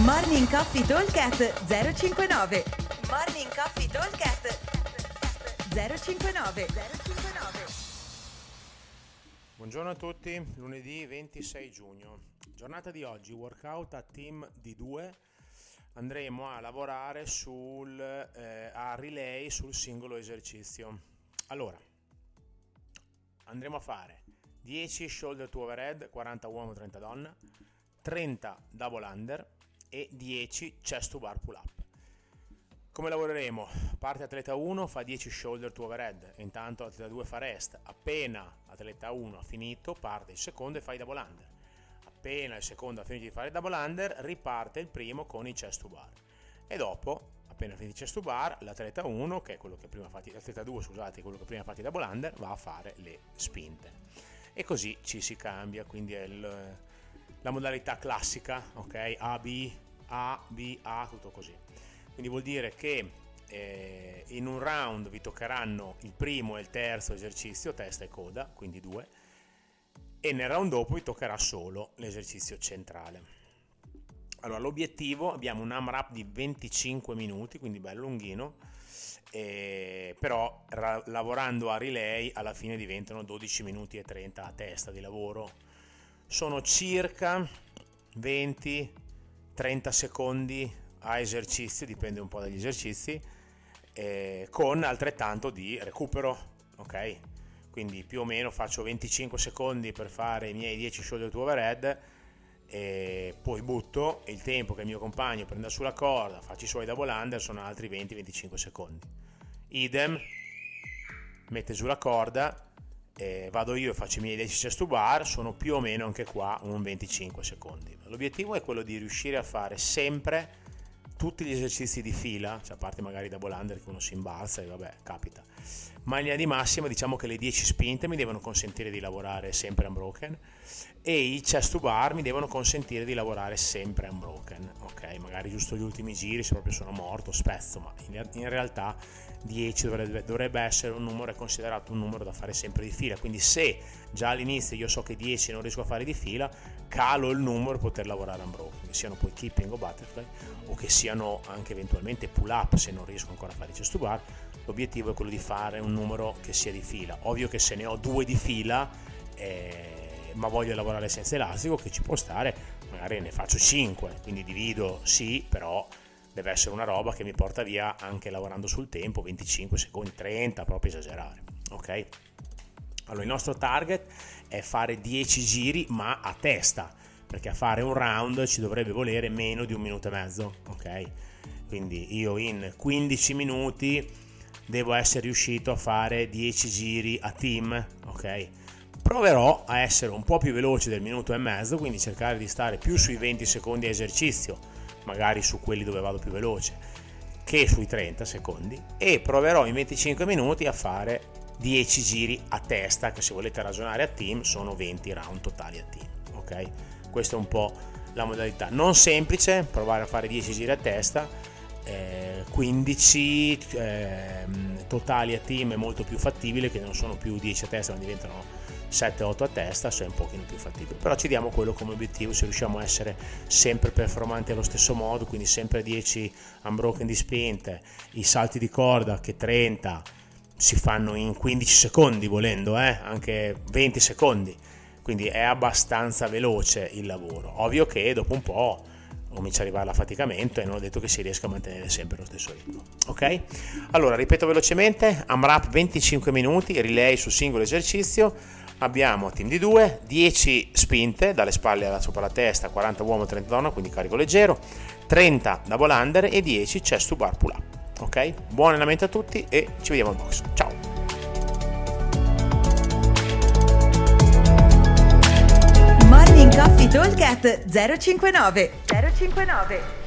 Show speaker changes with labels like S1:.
S1: Morning Coffee Talkcast 059 Morning Coffee Talkcast 059 059
S2: Buongiorno a tutti, lunedì 26 giugno. Giornata di oggi, workout a team di due. Andremo a lavorare sul, eh, a relay sul singolo esercizio. Allora, andremo a fare 10 shoulder to overhead, 40 uomo, 30 donna, 30 double under e 10 chest to bar pull up. Come lavoreremo? Parte atleta 1 fa 10 shoulder to overhead, intanto atleta 2 fa rest. Appena atleta 1 ha finito, parte il secondo e fa i double under. Appena il secondo ha finito di fare il double under, riparte il primo con i chest to bar. E dopo, appena finito il chest to bar, l'atleta 1, che è quello che prima ha fatto, l'atleta 2, scusate, quello che prima ha fatto i double under, va a fare le spinte. E così ci si cambia, quindi è il, la modalità classica, ok? A, B, A, B, A, tutto così. Quindi vuol dire che eh, in un round vi toccheranno il primo e il terzo esercizio, testa e coda, quindi due, e nel round dopo vi toccherà solo l'esercizio centrale. Allora, l'obiettivo, abbiamo un AMRAP di 25 minuti, quindi bello lunghino, eh, però ra- lavorando a relay alla fine diventano 12 minuti e 30 a testa di lavoro. Sono circa 20-30 secondi a esercizio, dipende un po' dagli esercizi, eh, con altrettanto di recupero, ok? Quindi più o meno faccio 25 secondi per fare i miei 10 shoulder to overhead, e poi butto e il tempo che il mio compagno prenda sulla corda, faccia i suoi double under, sono altri 20-25 secondi. Idem, mette giù la corda, eh, vado io e faccio i miei 10 chest bar, sono più o meno anche qua un 25 secondi. L'obiettivo è quello di riuscire a fare sempre tutti gli esercizi di fila, cioè a parte magari da under che uno si imbalza e vabbè, capita. Ma in linea di massima diciamo che le 10 spinte mi devono consentire di lavorare sempre unbroken e i chest to bar mi devono consentire di lavorare sempre unbroken, ok? Magari giusto gli ultimi giri se proprio sono morto, spezzo, ma in, in realtà 10 dovrebbe, dovrebbe, essere un numero, è considerato un numero da fare sempre di fila, quindi se già all'inizio io so che 10 non riesco a fare di fila, calo il numero per poter lavorare unbroken, che siano poi keeping o butterfly o che siano anche eventualmente pull up se non riesco ancora a fare i chest to bar, l'obiettivo è quello di fare un numero che sia di fila. Ovvio che se ne ho due di fila, eh, ma voglio lavorare senza elastico, che ci può stare, magari ne faccio 5, quindi divido sì, però deve essere una roba che mi porta via anche lavorando sul tempo, 25 secondi, 30, proprio esagerare, ok? Allora il nostro target è fare 10 giri ma a testa, perché a fare un round ci dovrebbe volere meno di un minuto e mezzo, ok? Quindi io in 15 minuti devo essere riuscito a fare 10 giri a team, ok? Proverò a essere un po' più veloce del minuto e mezzo, quindi cercare di stare più sui 20 secondi a esercizio, magari su quelli dove vado più veloce, che sui 30 secondi e proverò in 25 minuti a fare 10 giri a testa, che se volete ragionare a team sono 20 round totali a team, ok? Questa è un po' la modalità. Non semplice provare a fare 10 giri a testa, eh, 15 eh, totali a team è molto più fattibile che non sono più 10 a testa ma diventano 7-8 a testa se è un pochino più fattibile però ci diamo quello come obiettivo se riusciamo a essere sempre performanti allo stesso modo quindi sempre 10 unbroken di spinte i salti di corda che 30 si fanno in 15 secondi volendo eh? anche 20 secondi quindi è abbastanza veloce il lavoro ovvio che dopo un po' comincia ad arrivare l'affaticamento e non ho detto che si riesca a mantenere sempre lo stesso ritmo. Ok? Allora, ripeto velocemente, AMRAP 25 minuti, relay sul singolo esercizio, abbiamo team di 2, 10 spinte dalle spalle alla sopra la testa, 40 uomo, 30 donna, quindi carico leggero, 30 double under e 10 chest to bar pull up. Ok? Buon allenamento a tutti e ci vediamo al box. Ciao!
S1: Talk 059 059